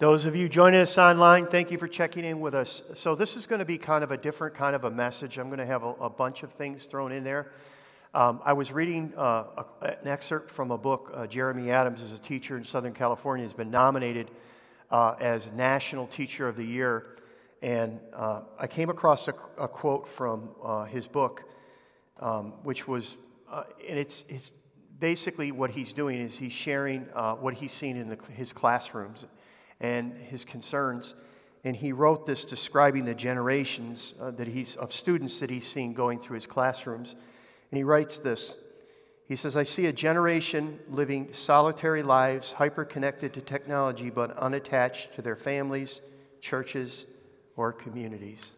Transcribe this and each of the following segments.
Those of you joining us online, thank you for checking in with us. So, this is going to be kind of a different kind of a message. I'm going to have a, a bunch of things thrown in there. Um, I was reading uh, a, an excerpt from a book. Uh, Jeremy Adams is a teacher in Southern California, has been nominated uh, as National Teacher of the Year. And uh, I came across a, a quote from uh, his book, um, which was, uh, and it's, it's basically what he's doing is he's sharing what he's seen in the, his classrooms and his concerns. And he wrote this describing the generations uh, that he's, of students that he's seen going through his classrooms. And he writes this He says, I see a generation living solitary lives, hyper connected to technology, but unattached to their families, churches, or communities.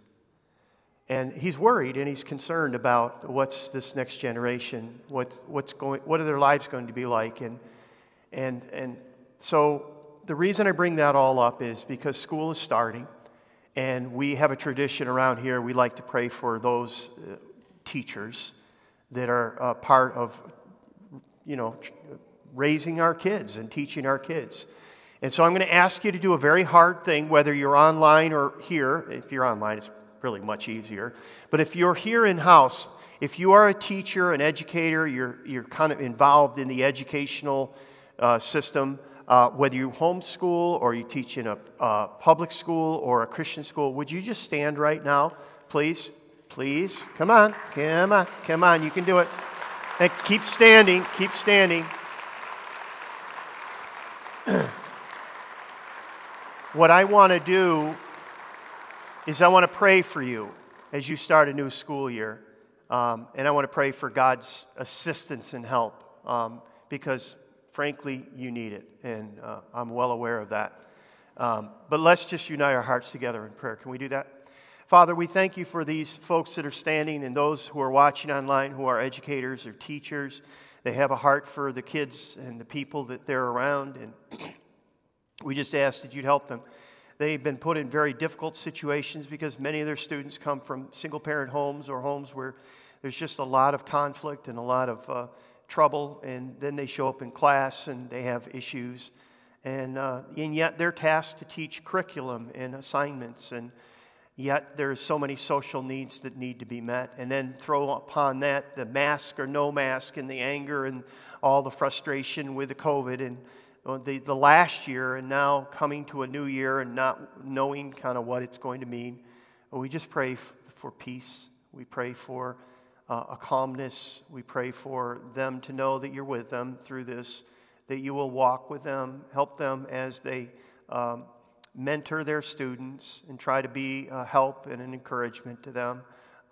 And he's worried and he's concerned about what's this next generation, what, what's going, what are their lives going to be like. And, and, and so the reason I bring that all up is because school is starting, and we have a tradition around here. We like to pray for those uh, teachers that are uh, part of, you know, raising our kids and teaching our kids. And so I'm going to ask you to do a very hard thing, whether you're online or here. If you're online, it's really much easier. But if you're here in house, if you are a teacher, an educator, you're, you're kind of involved in the educational uh, system, uh, whether you homeschool or you teach in a public school or a Christian school, would you just stand right now, please? Please. Come on. Come on. Come on. You can do it. And keep standing. Keep standing. what I want to do is I want to pray for you as you start a new school year. Um, and I want to pray for God's assistance and help um, because frankly, you need it, and uh, I'm well aware of that. Um, but let's just unite our hearts together in prayer. Can we do that? Father, we thank you for these folks that are standing and those who are watching online who are educators or teachers. They have a heart for the kids and the people that they're around, and we just ask that you'd help them. They've been put in very difficult situations because many of their students come from single parent homes or homes where there's just a lot of conflict and a lot of uh, trouble, and then they show up in class and they have issues. And, uh, and yet they're tasked to teach curriculum and assignments, and yet there's so many social needs that need to be met. And then throw upon that the mask or no mask, and the anger and all the frustration with the COVID and the, the last year, and now coming to a new year and not knowing kind of what it's going to mean. We just pray f- for peace. We pray for uh, a calmness. We pray for them to know that you're with them through this, that you will walk with them, help them as they um, mentor their students and try to be a help and an encouragement to them.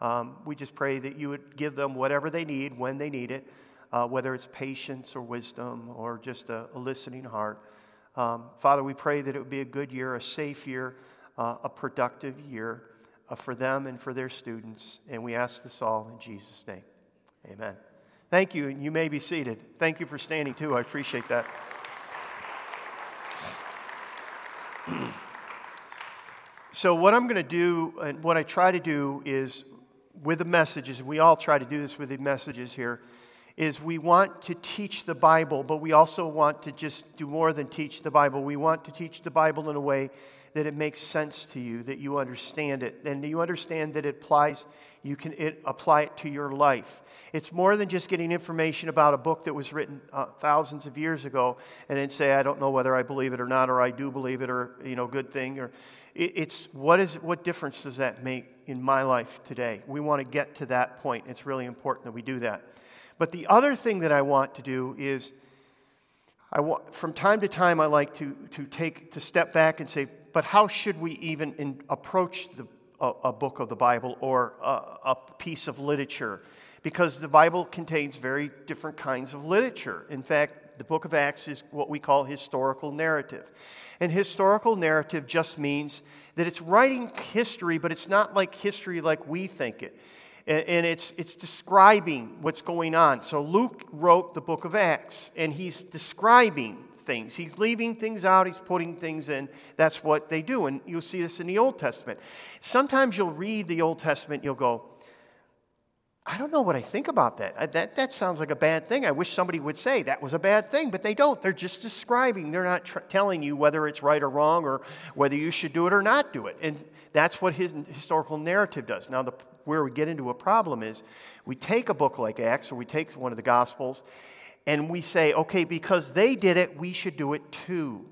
Um, we just pray that you would give them whatever they need when they need it, uh, whether it's patience or wisdom or just a, a listening heart. Um, Father, we pray that it would be a good year, a safe year, uh, a productive year Uh, for them and for their students. And we ask this all in Jesus' name. Amen. Thank you, and you may be seated. Thank you for standing too. I appreciate that. so, what I'm going to do, and what I try to do, is with the messages, we all try to do this with the messages here, is we want to teach the Bible, but we also want to just do more than teach the Bible. We want to teach the Bible in a way that it makes sense to you, that you understand it, and you understand that it applies, you can it, apply it to your life. It's more than just getting information about a book that was written uh, thousands of years ago and then say, I don't know whether I believe it or not, or I do believe it, or, you know, good thing. Or it, it's what, is, what difference does that make in my life today? We want to get to that point. It's really important that we do that. But the other thing that I want to do is, I want, from time to time, I like to, to take to step back and say, but how should we even in, approach the, a, a, book of the Bible or a, a piece of literature? Because the Bible contains very different kinds of literature. In fact, the book of Acts is what we call historical narrative. And historical narrative just means that it's writing history, but it's not like history like we think it. And it's, it's describing what's going on. So Luke wrote the book of Acts, and he's describing things. He's leaving things out, he's putting things in. That's what they do. And you'll see this in the Old Testament. Sometimes you'll read the Old Testament, you'll go, I don't know what I think about that. That. That sounds like a bad thing. I wish somebody would say that was a bad thing, but they don't. They're just describing. They're not tr- telling you whether it's right or wrong or whether you should do it or not do it. And that's what his historical narrative does. Now, the, where we get into a problem is we take a book like Acts or we take one of the Gospels and we say, okay, because they did it, we should do it too.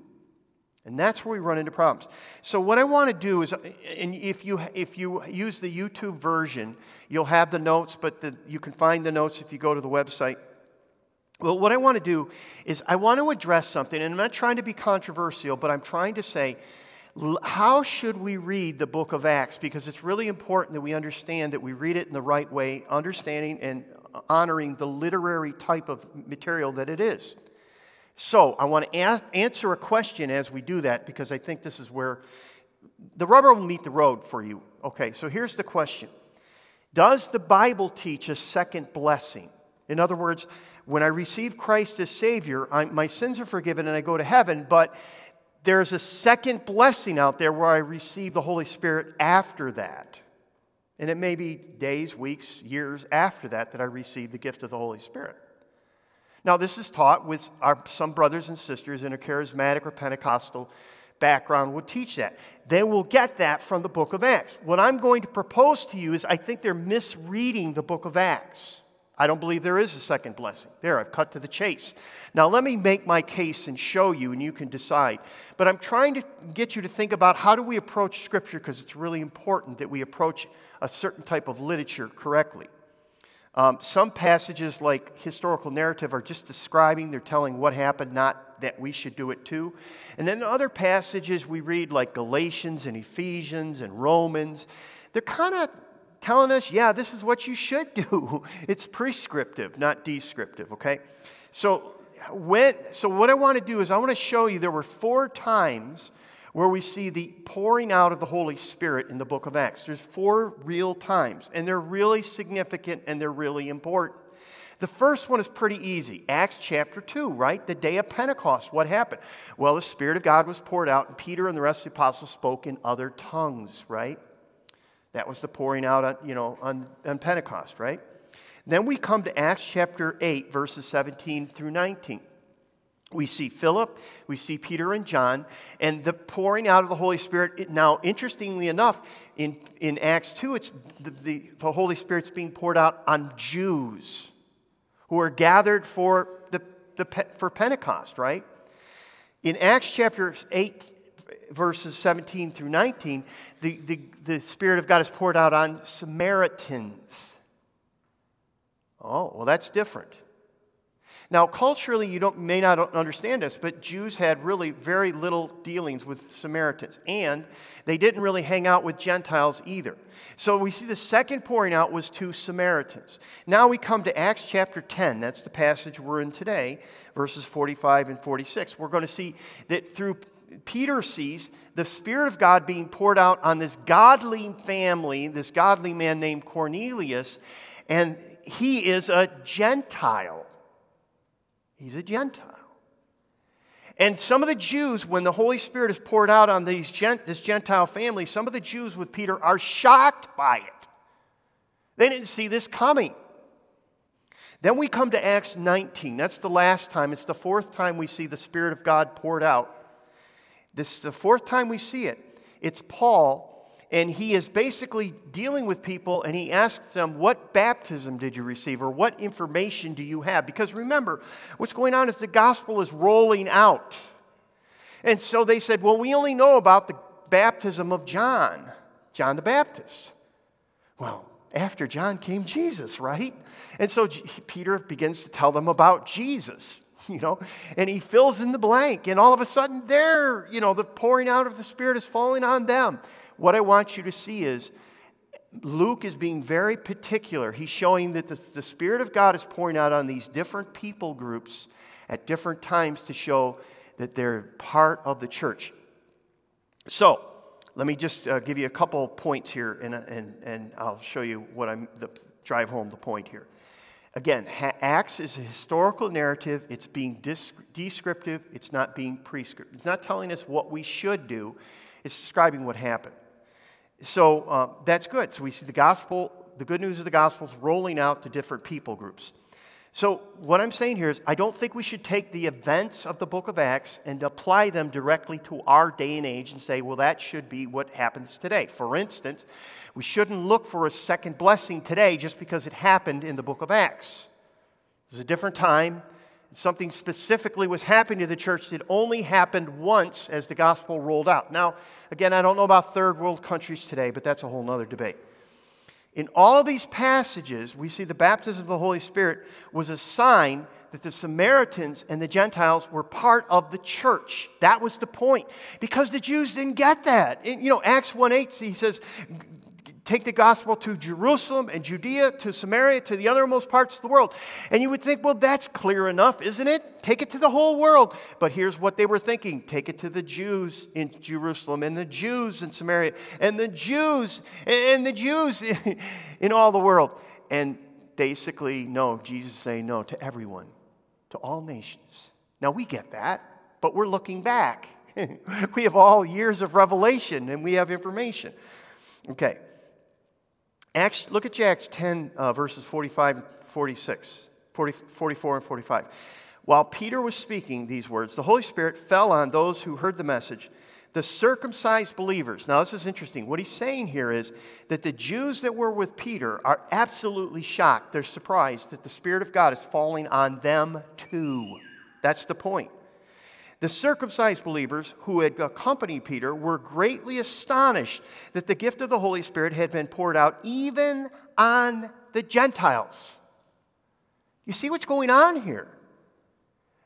And that's where we run into problems. So what I want to do is, and if you if you use the YouTube version, you'll have the notes, but the, you can find the notes if you go to the website. Well, what I want to do is I want to address something, and I'm not trying to be controversial, but I'm trying to say, how should we read the book of Acts? Because it's really important that we understand that we read it in the right way, understanding and honoring the literary type of material that it is. So, I want to ask, answer a question as we do that because I think this is where the rubber will meet the road for you. Okay, so here's the question Does the Bible teach a second blessing? In other words, when I receive Christ as Savior, I, my sins are forgiven and I go to heaven, but there's a second blessing out there where I receive the Holy Spirit after that. And it may be days, weeks, years after that that I receive the gift of the Holy Spirit. Now, this is taught with our, some brothers and sisters in a charismatic or Pentecostal background would teach that. They will get that from the book of Acts. What I'm going to propose to you is I think they're misreading the book of Acts. I don't believe there is a second blessing. There, I've cut to the chase. Now, let me make my case and show you, and you can decide. But I'm trying to get you to think about how do we approach Scripture because it's really important that we approach a certain type of literature correctly. Um, some passages, like historical narrative, are just describing, they're telling what happened, not that we should do it too. And then other passages we read, like Galatians and Ephesians and Romans, they're kind of telling us, yeah, this is what you should do. It's prescriptive, not descriptive, okay? So, when, so what I want to do is I want to show you there were four times where we see the pouring out of the Holy Spirit in the book of Acts. There's four real times, and they're really significant and they're really important. The first one is pretty easy. Acts chapter 2, right? The day of Pentecost. What happened? Well, the Spirit of God was poured out, and Peter and the rest of the apostles spoke in other tongues, right? That was the pouring out on, you know, on, on Pentecost, right? Then we come to Acts chapter 8, verses 17 through 19. We see Philip, we see Peter and John, and the pouring out of the Holy Spirit. Now, interestingly enough, in, in Acts 2, it's the, the, the Holy Spirit's being poured out on Jews who are gathered for, the, the, for Pentecost, right? In Acts chapter 8, verses 17 through 19, the, the, the Spirit of God is poured out on Samaritans. Oh, well, that's different. Now, culturally, you don't, may not understand this, but Jews had really very little dealings with Samaritans, and they didn't really hang out with Gentiles either. So we see the second pouring out was to Samaritans. Now we come to Acts chapter 10. That's the passage we're in today, verses 45 and 46. We're going to see that through Peter sees the Spirit of God being poured out on this godly family, this godly man named Cornelius, and he is a Gentile. He's a Gentile. And some of the Jews, when the Holy Spirit is poured out on these this Gentile family, some of the Jews with Peter are shocked by it. They didn't see this coming. Then we come to Acts 19. That's the last time. It's the fourth time we see the Spirit of God poured out. This is the fourth time we see it. It's Paul and he is basically dealing with people and he asks them, What baptism did you receive or what information do you have? Because remember, what's going on is the gospel is rolling out. And so they said, Well, we only know about the baptism of John, John the Baptist. Well, after John came Jesus, right? And so Peter begins to tell them about Jesus you know, and he fills in the blank, and all of a sudden, there, you know, the pouring out of the Spirit is falling on them. What I want you to see is Luke is being very particular. He's showing that the, the Spirit of God is pouring out on these different people groups at different times to show that they're part of the church. So, let me just uh, give you a couple points here, and, and, and I'll show you what I'm the, drive home the point here. Again, Acts is a historical narrative. It's being descriptive, it's not being prescriptive. It's not telling us what we should do, it's describing what happened. So uh, that's good. So we see the gospel the good news of the gospel is rolling out to different people groups. So, what I'm saying here is, I don't think we should take the events of the book of Acts and apply them directly to our day and age and say, well, that should be what happens today. For instance, we shouldn't look for a second blessing today just because it happened in the book of Acts. It's a different time. Something specifically was happening to the church that only happened once as the gospel rolled out. Now, again, I don't know about third world countries today, but that's a whole other debate. In all these passages, we see the baptism of the Holy Spirit was a sign that the Samaritans and the Gentiles were part of the church. That was the point. Because the Jews didn't get that. In, you know, Acts 1 8, he says, take the gospel to Jerusalem and Judea, to Samaria, to the othermost parts of the world. And you would think, well, that's clear enough, isn't it? Take it to the whole world. But here's what they were thinking take it to the Jews in Jerusalem, and the Jews in Samaria, and the Jews, and the Jews in all the world. And basically, no, Jesus saying no to everyone, to all nations. Now we get that, but we're looking back. we have all years of revelation and we have information. Okay, Acts, look at Acts 10, uh, verses 45 and 46, 40, 44 and 45. While Peter was speaking these words, the Holy Spirit fell on those who heard the message, the circumcised believers. Now, this is interesting. What he's saying here is that the Jews that were with Peter are absolutely shocked. They're surprised that the Spirit of God is falling on them too. That's the point. The circumcised believers who had accompanied Peter were greatly astonished that the gift of the Holy Spirit had been poured out even on the Gentiles. You see what's going on here?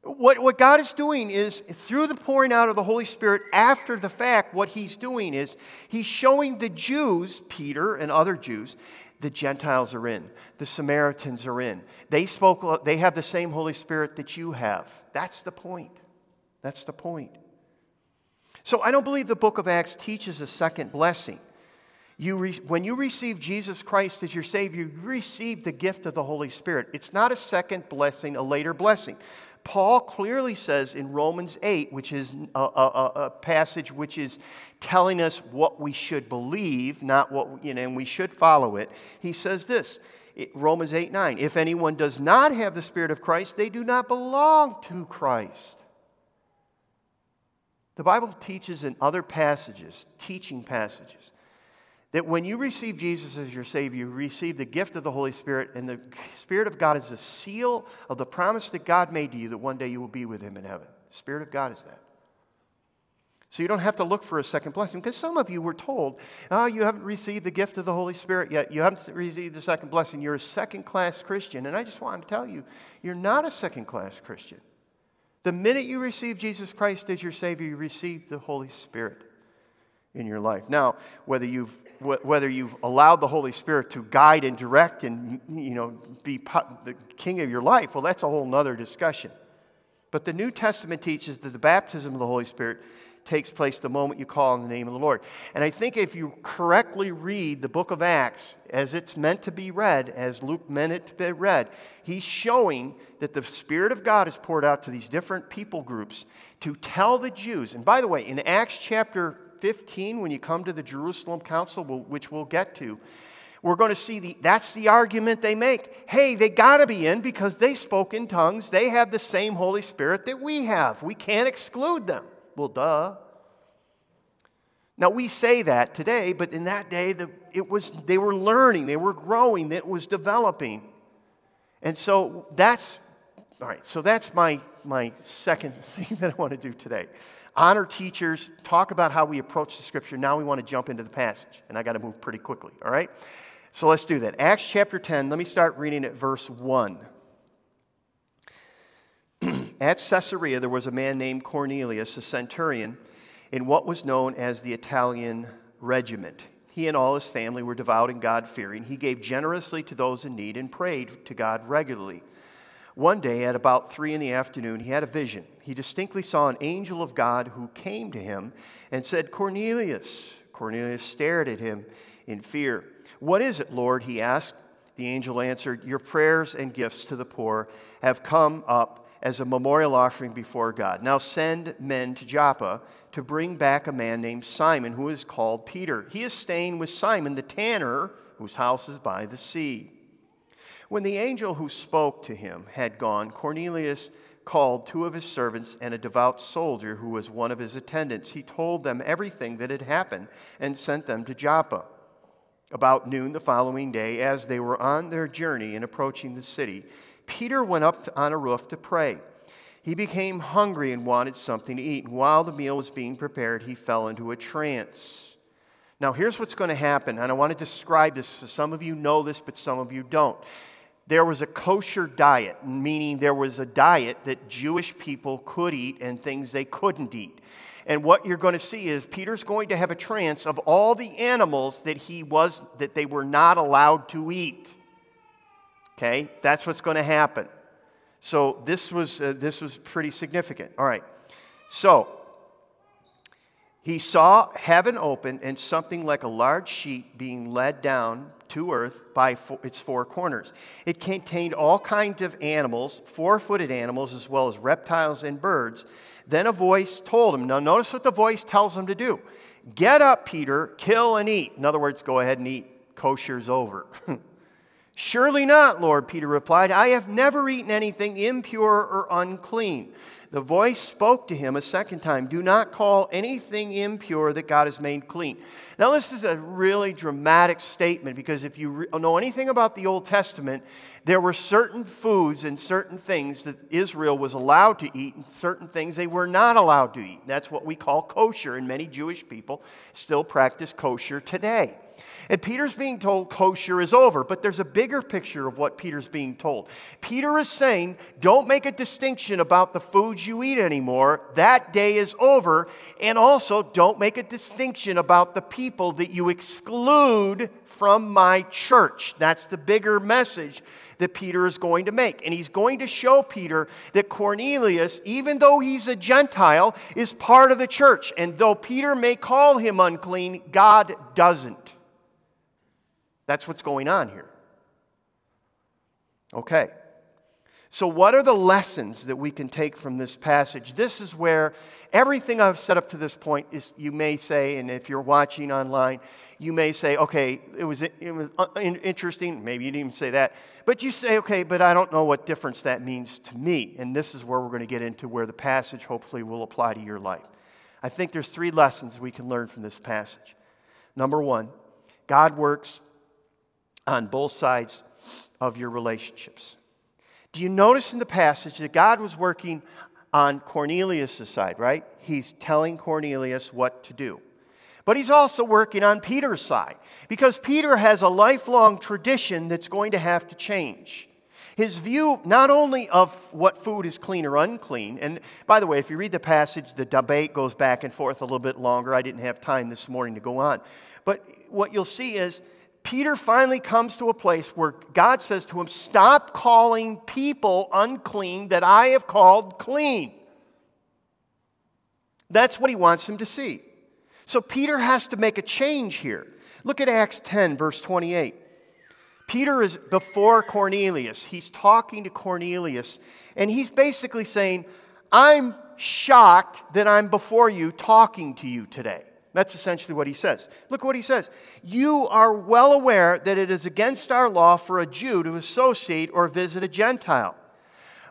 What, what God is doing is, through the pouring out of the Holy Spirit after the fact, what He's doing is He's showing the Jews, Peter and other Jews, the Gentiles are in, the Samaritans are in. They spoke, they have the same Holy Spirit that you have. That's the point. That's the point. So I don't believe the book of Acts teaches a second blessing. You re- when you receive Jesus Christ as your Savior, you receive the gift of the Holy Spirit. It's not a second blessing, a later blessing. Paul clearly says in Romans 8, which is a, a, a, passage which is telling us what we should believe, not what, you know, and we should follow it. He says this Romans 8 9. If anyone does not have the Spirit of Christ, they do not belong to Christ. The Bible teaches in other passages, teaching passages, that when you receive Jesus as your Savior, you receive the gift of the Holy Spirit, and the Spirit of God is the seal of the promise that God made to you that one day you will be with Him in heaven. The Spirit of God is that. So you don't have to look for a second blessing because some of you were told, oh, you haven't received the gift of the Holy Spirit yet. You haven't received the second blessing. You're a second class Christian. And I just want to tell you, you're not a second class Christian. The minute you receive Jesus Christ as your Savior, you receive the Holy Spirit in your life. Now, whether you've whether you've allowed the Holy Spirit to guide and direct and you know be the king of your life, well, that's a whole other discussion. But the New Testament teaches that the baptism of the Holy Spirit takes place the moment you call on the name of the Lord. And I think if you correctly read the book of Acts as it's meant to be read, as Luke meant it to be read, he's showing that the Spirit of God is poured out to these different people groups to tell the Jews. And by the way, in Acts chapter 15, when you come to the Jerusalem Council, which we'll get to, we're going to see the, that's the argument they make. Hey, they got to be in because they spoke in tongues. They have the same Holy Spirit that we have. We can't exclude them. Well, duh. Now, we say that today, but in that day, the, it was, they were learning, they were growing, it was developing. And so that's, all right, so that's my, my second thing that I want to do today. Honor teachers, talk about how we approach the scripture. Now we want to jump into the passage, and I got to move pretty quickly, all right? So let's do that. Acts chapter 10, let me start reading at verse 1. At Caesarea, there was a man named Cornelius, a centurion, in what was known as the Italian regiment. He and all his family were devout and God fearing. He gave generously to those in need and prayed to God regularly. One day, at about three in the afternoon, he had a vision. He distinctly saw an angel of God who came to him and said, Cornelius. Cornelius stared at him in fear. What is it, Lord? he asked. The angel answered, Your prayers and gifts to the poor have come up as a memorial offering before God. Now send men to Joppa to bring back a man named Simon, who is called Peter. He is staying with Simon the tanner, whose house is by the sea. When the angel who spoke to him had gone, Cornelius called two of his servants and a devout soldier who was one of his attendants. He told them everything that had happened and sent them to Joppa. About noon the following day, as they were on their journey and approaching the city, Peter went up to, on a roof to pray. He became hungry and wanted something to eat. And while the meal was being prepared, he fell into a trance. Now, here's what's going to happen, and I want to describe this. So Some of you know this, but some of you don't. There was a kosher diet, meaning there was a diet that Jewish people could eat and things they couldn't eat. And what you're going to see is Peter's going to have a trance of all the animals that he was that they were not allowed to eat. Okay, that's what's going to happen. So this was, uh, this was pretty significant. All right. So he saw heaven open and something like a large sheet being led down to earth by its four corners. It contained all kinds of animals, four footed animals, as well as reptiles and birds. Then a voice told him, now notice what the voice tells him to do Get up, Peter, kill and eat. In other words, go ahead and eat. Kosher's over. Surely not, Lord, Peter replied. I have never eaten anything impure or unclean. The voice spoke to him a second time Do not call anything impure that God has made clean. Now, this is a really dramatic statement because if you re- know anything about the Old Testament, there were certain foods and certain things that Israel was allowed to eat and certain things they were not allowed to eat. That's what we call kosher, and many Jewish people still practice kosher today. And Peter's being told kosher is over, but there's a bigger picture of what Peter's being told. Peter is saying, don't make a distinction about the foods you eat anymore. That day is over. And also, don't make a distinction about the people that you exclude from my church. That's the bigger message that Peter is going to make. And he's going to show Peter that Cornelius, even though he's a Gentile, is part of the church. And though Peter may call him unclean, God doesn't. That's what's going on here. Okay. So, what are the lessons that we can take from this passage? This is where everything I've set up to this point is, you may say, and if you're watching online, you may say, okay, it was, it was uh, interesting. Maybe you didn't even say that. But you say, okay, but I don't know what difference that means to me. And this is where we're going to get into where the passage hopefully will apply to your life. I think there's three lessons we can learn from this passage. Number one, God works on both sides of your relationships. Do you notice in the passage that God was working on Cornelius' side, right? He's telling Cornelius what to do. But he's also working on Peter's side because Peter has a lifelong tradition that's going to have to change. His view not only of what food is clean or unclean, and by the way, if you read the passage, the debate goes back and forth a little bit longer. I didn't have time this morning to go on. But what you'll see is Peter finally comes to a place where God says to him, Stop calling people unclean that I have called clean. That's what he wants him to see. So Peter has to make a change here. Look at Acts 10, verse 28. Peter is before Cornelius. He's talking to Cornelius, and he's basically saying, I'm shocked that I'm before you talking to you today. That's essentially what he says. Look what he says. You are well aware that it is against our law for a Jew to associate or visit a Gentile.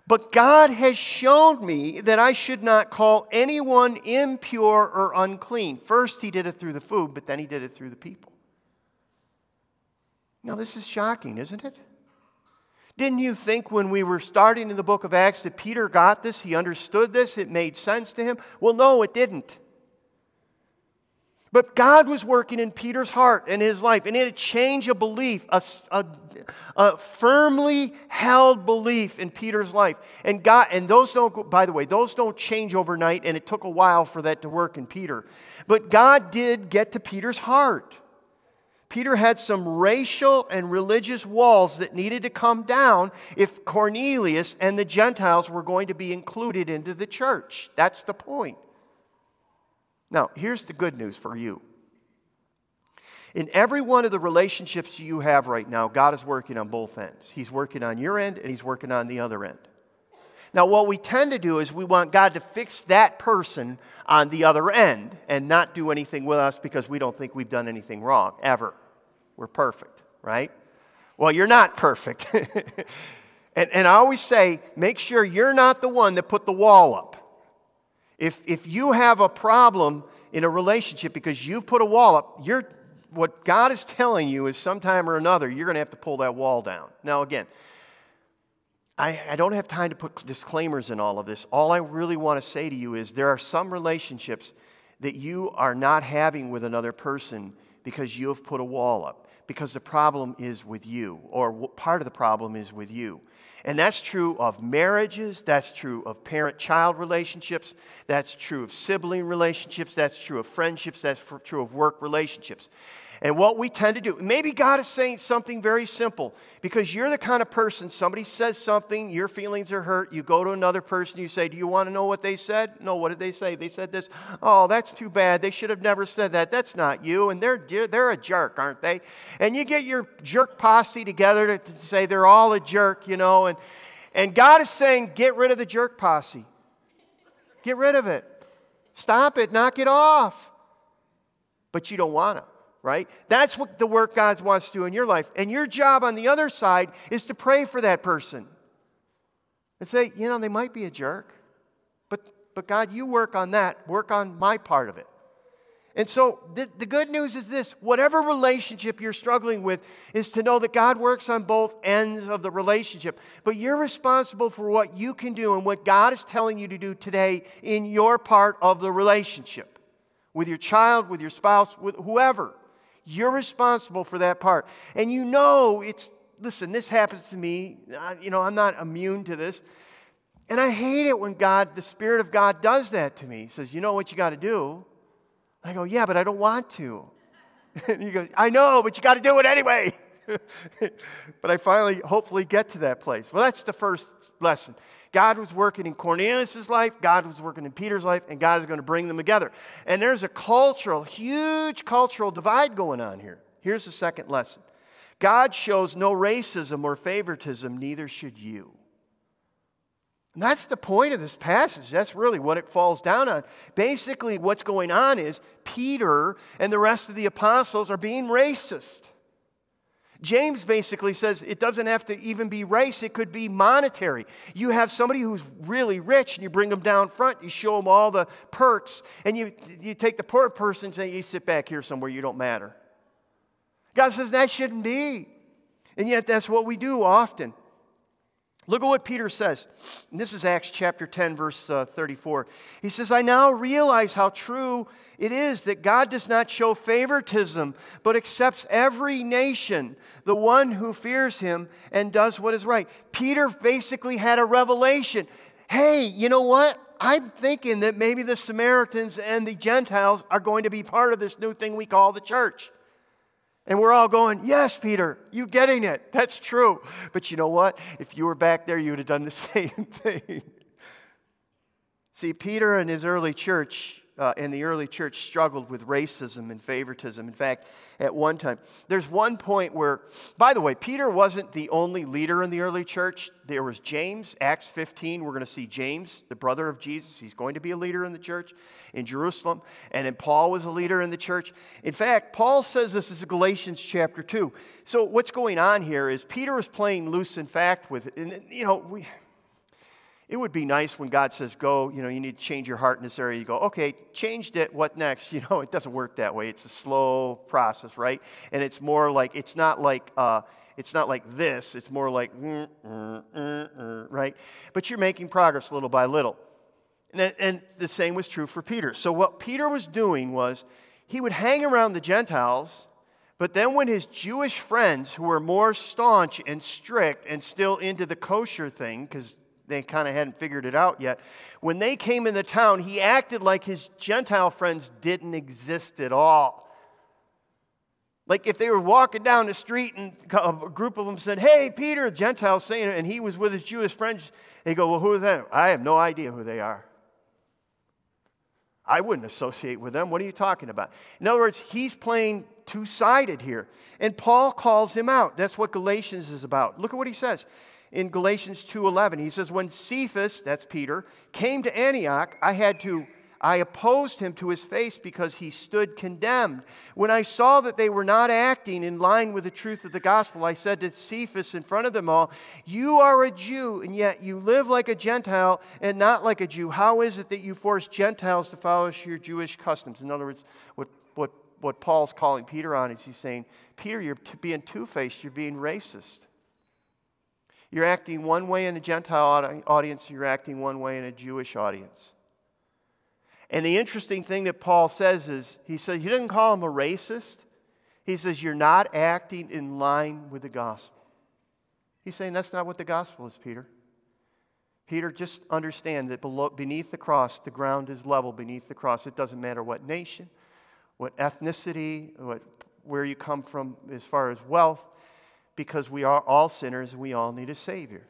But God has shown me that I should not call anyone impure or unclean. First, he did it through the food, but then he did it through the people. Now, this is shocking, isn't it? Didn't you think when we were starting in the book of Acts that Peter got this? He understood this? It made sense to him? Well, no, it didn't. But God was working in Peter's heart and his life, and it had changed a belief, a, a, a, firmly held belief in Peter's life. And God, and those don't, by the way, those don't change overnight, and it took a while for that to work in Peter. But God did get to Peter's heart. Peter had some racial and religious walls that needed to come down if Cornelius and the Gentiles were going to be included into the church. That's the point. Now, here's the good news for you. In every one of the relationships you have right now, God is working on both ends. He's working on your end and He's working on the other end. Now, what we tend to do is we want God to fix that person on the other end and not do anything with us because we don't think we've done anything wrong, ever. We're perfect, right? Well, you're not perfect. and, and I always say, make sure you're not the one that put the wall up. If, if you have a problem in a relationship because you've put a wall up, you're, what God is telling you is sometime or another, you're going to have to pull that wall down. Now, again, I, I don't have time to put disclaimers in all of this. All I really want to say to you is there are some relationships that you are not having with another person because you have put a wall up, because the problem is with you, or part of the problem is with you. And that's true of marriages, that's true of parent child relationships, that's true of sibling relationships, that's true of friendships, that's true of work relationships. And what we tend to do, maybe God is saying something very simple because you're the kind of person, somebody says something, your feelings are hurt, you go to another person, you say, Do you want to know what they said? No, what did they say? They said this. Oh, that's too bad. They should have never said that. That's not you. And they're, they're a jerk, aren't they? And you get your jerk posse together to, say they're all a jerk, you know. And, and God is saying, Get rid of the jerk posse. Get rid of it. Stop it. Knock it off. But you don't want to right? That's what the work God wants to do in your life. And your job on the other side is to pray for that person and say, you know, they might be a jerk, but, but God, you work on that, work on my part of it. And so the, the good news is this whatever relationship you're struggling with is to know that God works on both ends of the relationship. But you're responsible for what you can do and what God is telling you to do today in your part of the relationship with your child, with your spouse, with whoever. You're responsible for that part. And you know it's, listen, this happens to me. You know, I'm not immune to this. And I hate it when God, the Spirit of God, does that to me. He says, You know what you got to do? I go, Yeah, but I don't want to. And he goes, I know, but you got to do it anyway. but I finally, hopefully, get to that place. Well, that's the first lesson. God was working in Cornelius' life, God was working in Peter's life, and God is going to bring them together. And there's a cultural, huge cultural divide going on here. Here's the second lesson God shows no racism or favoritism, neither should you. And that's the point of this passage. That's really what it falls down on. Basically, what's going on is Peter and the rest of the apostles are being racist. James basically says it doesn't have to even be race, it could be monetary. You have somebody who's really rich and you bring them down front, you show them all the perks, and you, you take the poor person and say, You sit back here somewhere, you don't matter. God says that shouldn't be. And yet that's what we do often. Look at what Peter says. And this is Acts chapter 10, verse uh, 34. He says, I now realize how true it is that God does not show favoritism, but accepts every nation, the one who fears him and does what is right. Peter basically had a revelation. Hey, you know what? I'm thinking that maybe the Samaritans and the Gentiles are going to be part of this new thing we call the church. And we're all going, Yes, Peter, you getting it. That's true. But you know what? If you were back there, you would have done the same thing. See, Peter and his early church uh, in the early church struggled with racism and favoritism. In fact, at one time, there's one point where, by the way, Peter wasn't the only leader in the early church. There was James, Acts 15. We're going to see James, the brother of Jesus. He's going to be a leader in the church in Jerusalem. And then Paul was a leader in the church. In fact, Paul says this is Galatians chapter 2. So what's going on here is Peter was playing loose in fact with, it. and you know, we it would be nice when God says, go, you know, you need to change your heart in this area. You go, okay, changed it, what next? You know, it doesn't work that way. It's a slow process, right? And it's more like, it's not like, uh, it's not like this. It's more like, mm, mm, mm, right? But you're making progress little by little. And, and the same was true for Peter. So what Peter was doing was he would hang around the Gentiles, but then when his Jewish friends, who were more staunch and strict and still into the kosher thing, because they kind of hadn't figured it out yet. When they came into town, he acted like his Gentile friends didn't exist at all. Like if they were walking down the street and a group of them said, Hey, Peter, the Gentiles saying it, and he was with his Jewish friends, they go, Well, who are they? I have no idea who they are. I wouldn't associate with them. What are you talking about? In other words, he's playing two sided here. And Paul calls him out. That's what Galatians is about. Look at what he says in Galatians 2:11. He says, "When Cephas, that's Peter, came to Antioch, I had to I opposed him to his face because he stood condemned. When I saw that they were not acting in line with the truth of the gospel, I said to Cephas in front of them all, You are a Jew, and yet you live like a Gentile and not like a Jew. How is it that you force Gentiles to follow your Jewish customs? In other words, what, what, what Paul's calling Peter on is he's saying, Peter, you're being two faced, you're being racist. You're acting one way in a Gentile audience, you're acting one way in a Jewish audience. And the interesting thing that Paul says is, he says, he doesn't call him a racist. He says, you're not acting in line with the gospel. He's saying that's not what the gospel is, Peter. Peter, just understand that below, beneath the cross, the ground is level beneath the cross. It doesn't matter what nation, what ethnicity, what, where you come from as far as wealth, because we are all sinners and we all need a Savior.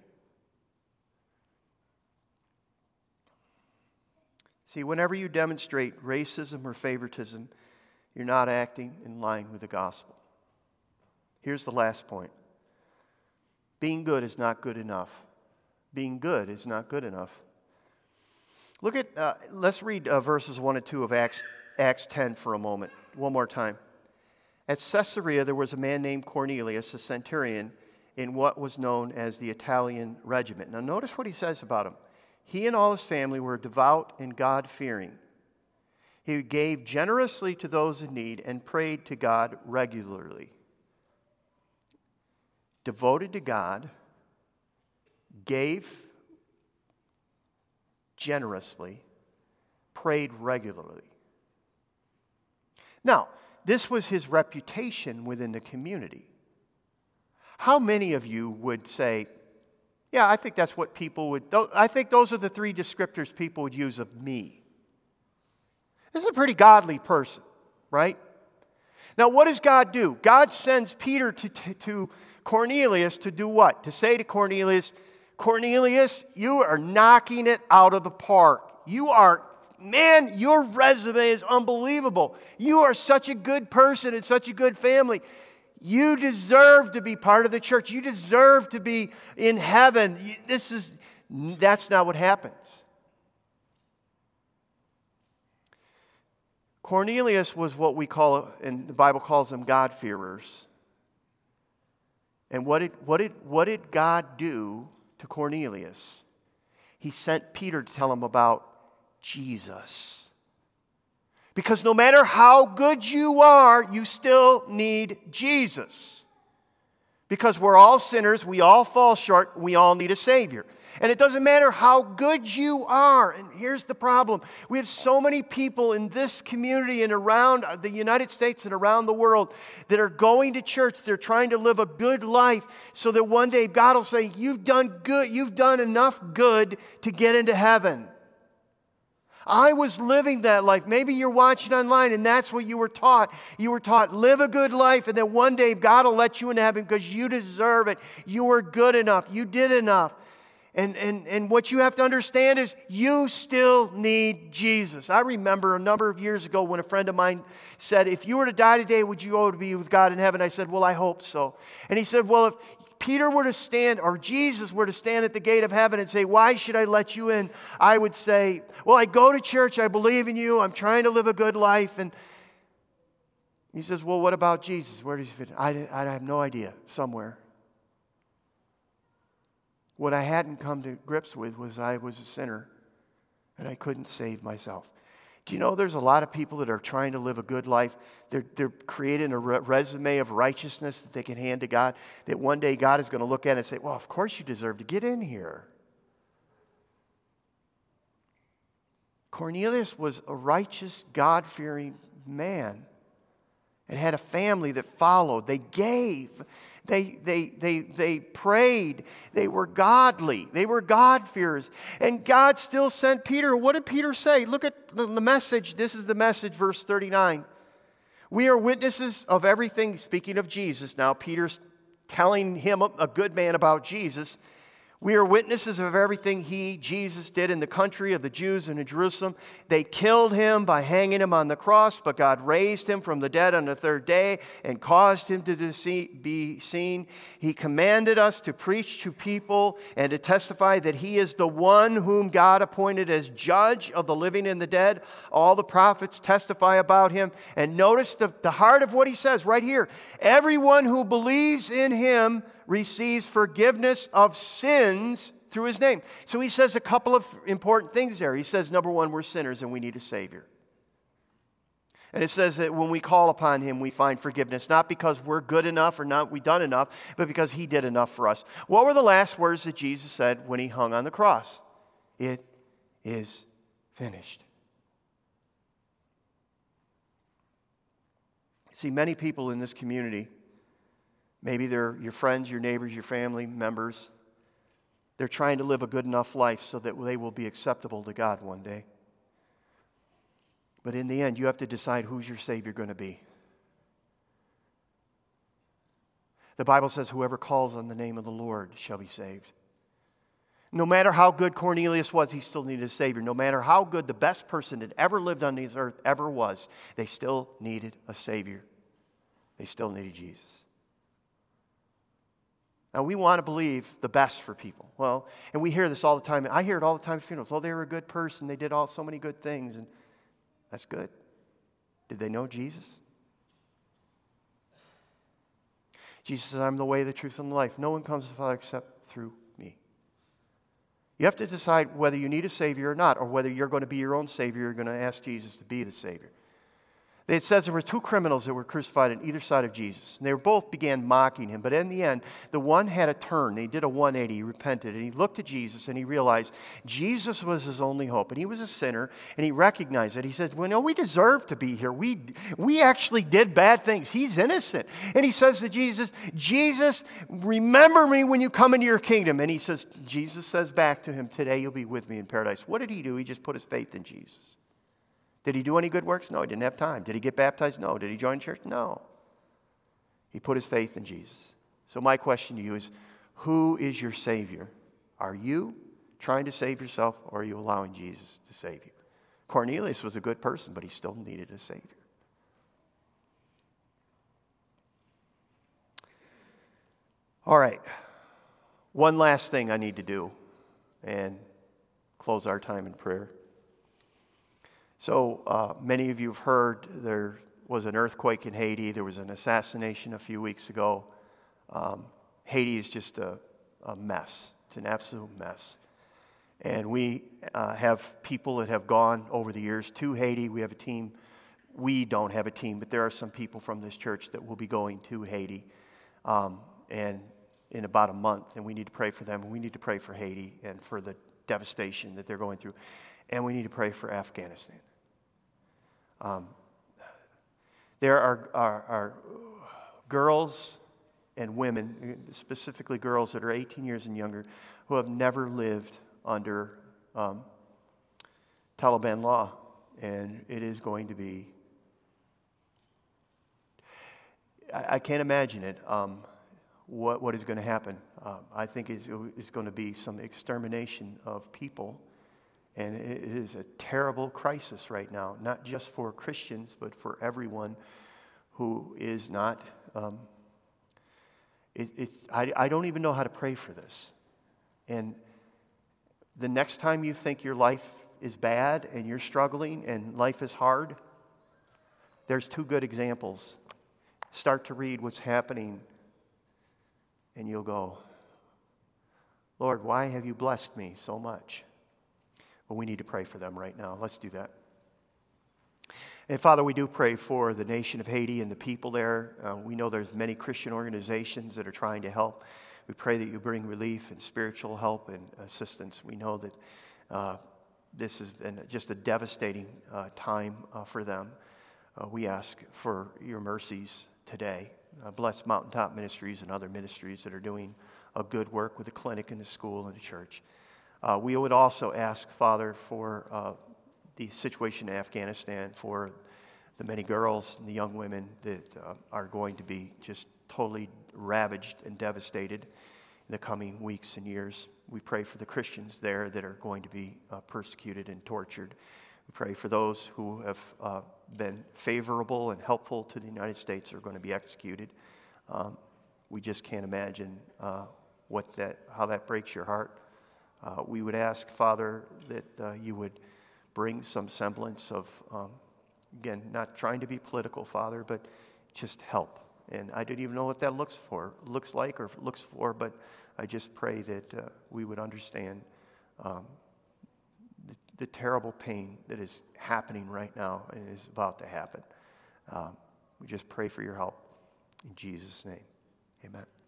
See, whenever you demonstrate racism or favoritism, you're not acting in line with the gospel. Here's the last point being good is not good enough. Being good is not good enough. Look at, uh, let's read uh, verses 1 and 2 of Acts, Acts 10 for a moment, one more time. At Caesarea, there was a man named Cornelius, a centurion, in what was known as the Italian regiment. Now, notice what he says about him. He and all his family were devout and God fearing. He gave generously to those in need and prayed to God regularly. Devoted to God, gave generously, prayed regularly. Now, this was his reputation within the community. How many of you would say, yeah, I think that's what people would, I think those are the three descriptors people would use of me. This is a pretty godly person, right? Now, what does God do? God sends Peter to, to, to Cornelius to do what? To say to Cornelius, Cornelius, you are knocking it out of the park. You are, man, your resume is unbelievable. You are such a good person and such a good family. You deserve to be part of the church. You deserve to be in heaven. This is that's not what happens. Cornelius was what we call, and the Bible calls them God-fearers. And what did, what, did, what did God do to Cornelius? He sent Peter to tell him about Jesus. Because no matter how good you are, you still need Jesus. Because we're all sinners, we all fall short, we all need a Savior. And it doesn't matter how good you are. And here's the problem we have so many people in this community and around the United States and around the world that are going to church. They're trying to live a good life so that one day God will say, You've done good, you've done enough good to get into heaven. I was living that life. Maybe you're watching online and that's what you were taught. You were taught, live a good life, and then one day God will let you into heaven because you deserve it. You were good enough. You did enough. And, and, and what you have to understand is you still need Jesus. I remember a number of years ago when a friend of mine said, If you were to die today, would you go to be with God in heaven? I said, Well, I hope so. And he said, Well, if Peter were to stand, or Jesus were to stand at the gate of heaven and say, Why should I let you in? I would say, Well, I go to church, I believe in you, I'm trying to live a good life. And he says, Well, what about Jesus? Where does he fit? I, I have no idea, somewhere. What I hadn't come to grips with was I was a sinner and I couldn't save myself. Do you know there's a lot of people that are trying to live a good life? They're, they're creating a re- resume of righteousness that they can hand to God, that one day God is going to look at and say, Well, of course you deserve to get in here. Cornelius was a righteous, God fearing man and had a family that followed. They gave. They, they, they, they prayed. They were godly. They were God-fearers. And God still sent Peter. What did Peter say? Look at the, the message. This is the message, verse 39. We are witnesses of everything, speaking of Jesus now, Peter's telling him, a good man, about Jesus. We are witnesses of everything he, Jesus, did in the country of the Jews and in Jerusalem. They killed him by hanging him on the cross, but God raised him from the dead on the third day and caused him to be seen. He commanded us to preach to people and to testify that he is the one whom God appointed as judge of the living and the dead. All the prophets testify about him. And notice the, the heart of what he says right here everyone who believes in him receives forgiveness of sins through his name. So he says a couple of important things there. He says, number one, we're sinners and we need a Savior. And it says that when we call upon him, we find forgiveness, not because we're good enough or not we've done enough, but because he did enough for us. What were the last words that Jesus said when he hung on the cross? It is finished. See, many people in this community Maybe they're your friends, your neighbors, your family members. They're trying to live a good enough life so that they will be acceptable to God one day. But in the end, you have to decide who's your Savior going to be. The Bible says, Whoever calls on the name of the Lord shall be saved. No matter how good Cornelius was, he still needed a Savior. No matter how good the best person that ever lived on this earth ever was, they still needed a Savior. They still needed Jesus. Now, we want to believe the best for people. Well, and we hear this all the time. I hear it all the time at funerals. Oh, they were a good person. They did all so many good things. And that's good. Did they know Jesus? Jesus says, I'm the way, the truth, and the life. No one comes to the Father except through me. You have to decide whether you need a Savior or not, or whether you're going to be your own Savior, you're going to ask Jesus to be the Savior. It says there were two criminals that were crucified on either side of Jesus. And they both began mocking him. But in the end, the one had a turn. He did a 180. He repented. And he looked at Jesus and he realized Jesus was his only hope. And he was a sinner. And he recognized it. He said, Well, no, we deserve to be here. We, we actually did bad things. He's innocent. And he says to Jesus, Jesus, remember me when you come into your kingdom. And he says, Jesus says back to him, Today you'll be with me in paradise. What did he do? He just put his faith in Jesus. Did he do any good works? No, he didn't have time. Did he get baptized? No. Did he join church? No. He put his faith in Jesus. So, my question to you is who is your Savior? Are you trying to save yourself or are you allowing Jesus to save you? Cornelius was a good person, but he still needed a Savior. All right. One last thing I need to do and close our time in prayer. So, uh, many of you have heard there was an earthquake in Haiti. There was an assassination a few weeks ago. Um, Haiti is just a, a, mess, it's an absolute mess. And we uh, have people that have gone over the years to Haiti. We have a team. We don't have a team, but there are some people from this church that will be going to Haiti um, and in about a month. And we need to pray for them. We need to pray for Haiti and for the devastation that they're going through. And we need to pray for Afghanistan. Um, there are, are, are, girls and women, specifically girls that are 18 years and younger, who have never lived under um, Taliban law. And it is going to be, I, I can't imagine it, um, what, what is going to happen. Um, I think it's, it's going to be some extermination of people and it is a terrible crisis right now, not just for Christians, but for everyone who is not. Um, it, it, I, I don't even know how to pray for this. And the next time you think your life is bad and you're struggling and life is hard, there's two good examples. Start to read what's happening, and you'll go, Lord, why have you blessed me so much? But we need to pray for them right now. Let's do that. And Father, we do pray for the nation of Haiti and the people there. Uh, we know there's many Christian organizations that are trying to help. We pray that you bring relief and spiritual help and assistance. We know that uh, this has been just a devastating uh, time uh, for them. Uh, we ask for your mercies today. Uh, bless Mountaintop Ministries and other ministries that are doing a good work with the clinic and the school and the church. Uh, we would also ask, Father, for uh, the situation in Afghanistan, for the many girls and the young women that uh, are going to be just totally ravaged and devastated. In the coming weeks and years. We pray for the Christians there that are going to be uh, persecuted and tortured. We pray for those who have uh, been favorable and helpful to the United States are going to be executed. Um, we just can't imagine uh, what that, how that breaks your heart. Uh, we would ask, Father, that uh, you would bring some semblance of, um, again, not trying to be political, Father, but just help. And I didn't even know what that looks for, looks like, or looks for. But I just pray that uh, we would understand um, the, the, terrible pain that is happening right now and is about to happen. Um, we just pray for your help in Jesus' name. Amen.